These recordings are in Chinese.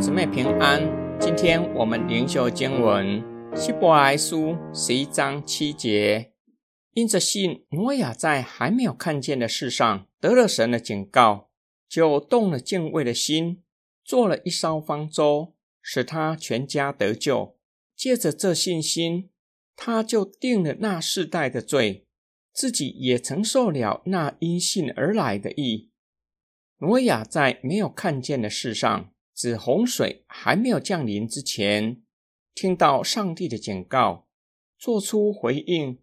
姊妹平安，今天我们灵修经文希伯来书十一章七节，因着信，挪亚在还没有看见的事上得了神的警告，就动了敬畏的心，做了一艘方舟，使他全家得救。借着这信心，他就定了那世代的罪，自己也承受了那因信而来的义。挪亚在没有看见的事上。指洪水还没有降临之前，听到上帝的警告，做出回应，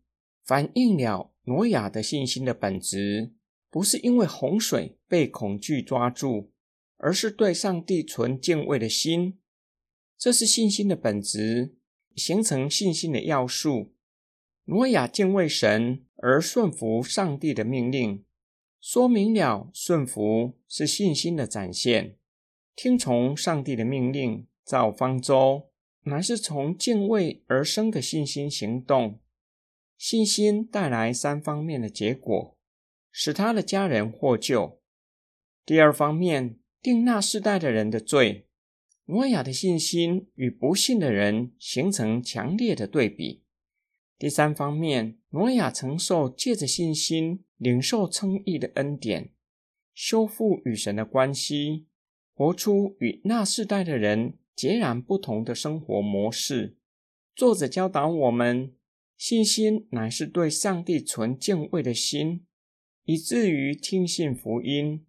反映了挪亚的信心的本质，不是因为洪水被恐惧抓住，而是对上帝存敬畏的心。这是信心的本质，形成信心的要素。挪亚敬畏神而顺服上帝的命令，说明了顺服是信心的展现。听从上帝的命令造方舟，乃是从敬畏而生的信心行动。信心带来三方面的结果，使他的家人获救。第二方面，定那世代的人的罪。挪亚的信心与不信的人形成强烈的对比。第三方面，挪亚承受借着信心领受称义的恩典，修复与神的关系。活出与那世代的人截然不同的生活模式。作者教导我们，信心乃是对上帝存敬畏的心，以至于听信福音，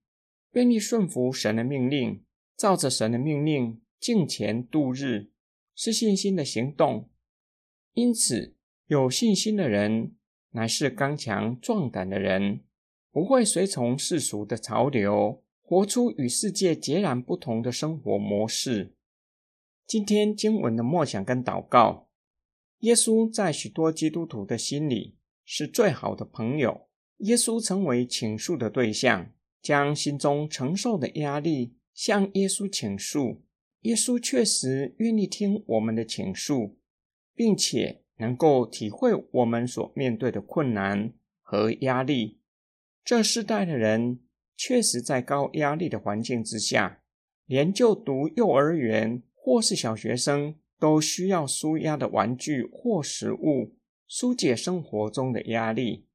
愿意顺服神的命令，照着神的命令敬虔度日，是信心的行动。因此，有信心的人乃是刚强壮胆的人，不会随从世俗的潮流。活出与世界截然不同的生活模式。今天经文的默想跟祷告，耶稣在许多基督徒的心里是最好的朋友。耶稣成为倾诉的对象，将心中承受的压力向耶稣倾诉。耶稣确实愿意听我们的倾诉，并且能够体会我们所面对的困难和压力。这世代的人。确实，在高压力的环境之下，连就读幼儿园或是小学生都需要舒压的玩具或食物，疏解生活中的压力。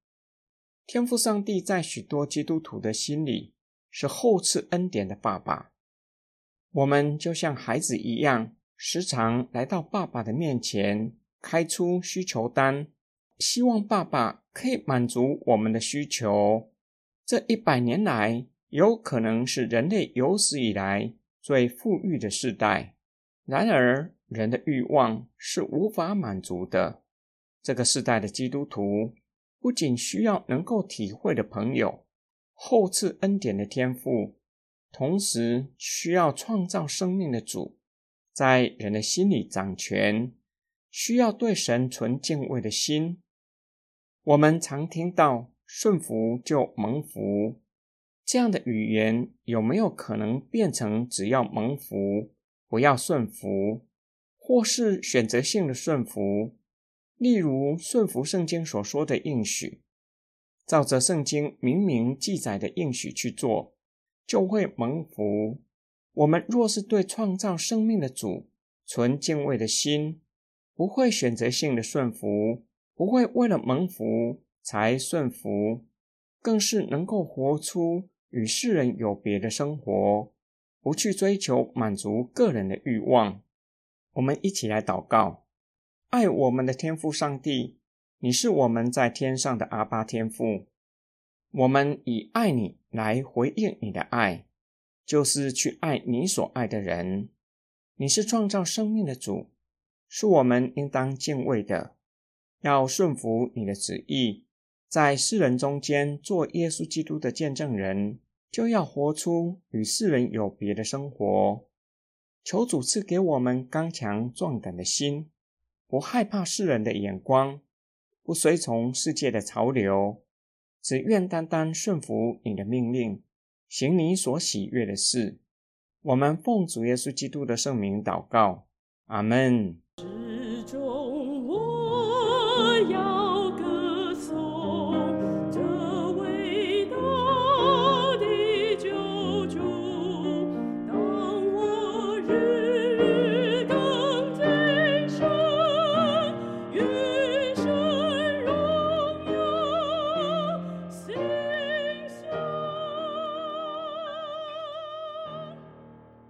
天赋上帝在许多基督徒的心里是厚赐恩典的爸爸。我们就像孩子一样，时常来到爸爸的面前，开出需求单，希望爸爸可以满足我们的需求。这一百年来，有可能是人类有史以来最富裕的时代。然而，人的欲望是无法满足的。这个时代的基督徒不仅需要能够体会的朋友、后赐恩典的天赋，同时需要创造生命的主在人的心里掌权，需要对神存敬畏的心。我们常听到。顺服就蒙福，这样的语言有没有可能变成只要蒙福不要顺服，或是选择性的顺服？例如顺服圣经所说的应许，照着圣经明明记载的应许去做，就会蒙福。我们若是对创造生命的主存敬畏的心，不会选择性的顺服，不会为了蒙福。才顺服，更是能够活出与世人有别的生活，不去追求满足个人的欲望。我们一起来祷告：爱我们的天父上帝，你是我们在天上的阿巴天父，我们以爱你来回应你的爱，就是去爱你所爱的人。你是创造生命的主，是我们应当敬畏的，要顺服你的旨意。在世人中间做耶稣基督的见证人，就要活出与世人有别的生活。求主赐给我们刚强壮胆的心，不害怕世人的眼光，不随从世界的潮流，只愿单单顺服你的命令，行你所喜悦的事。我们奉主耶稣基督的圣名祷告，阿门。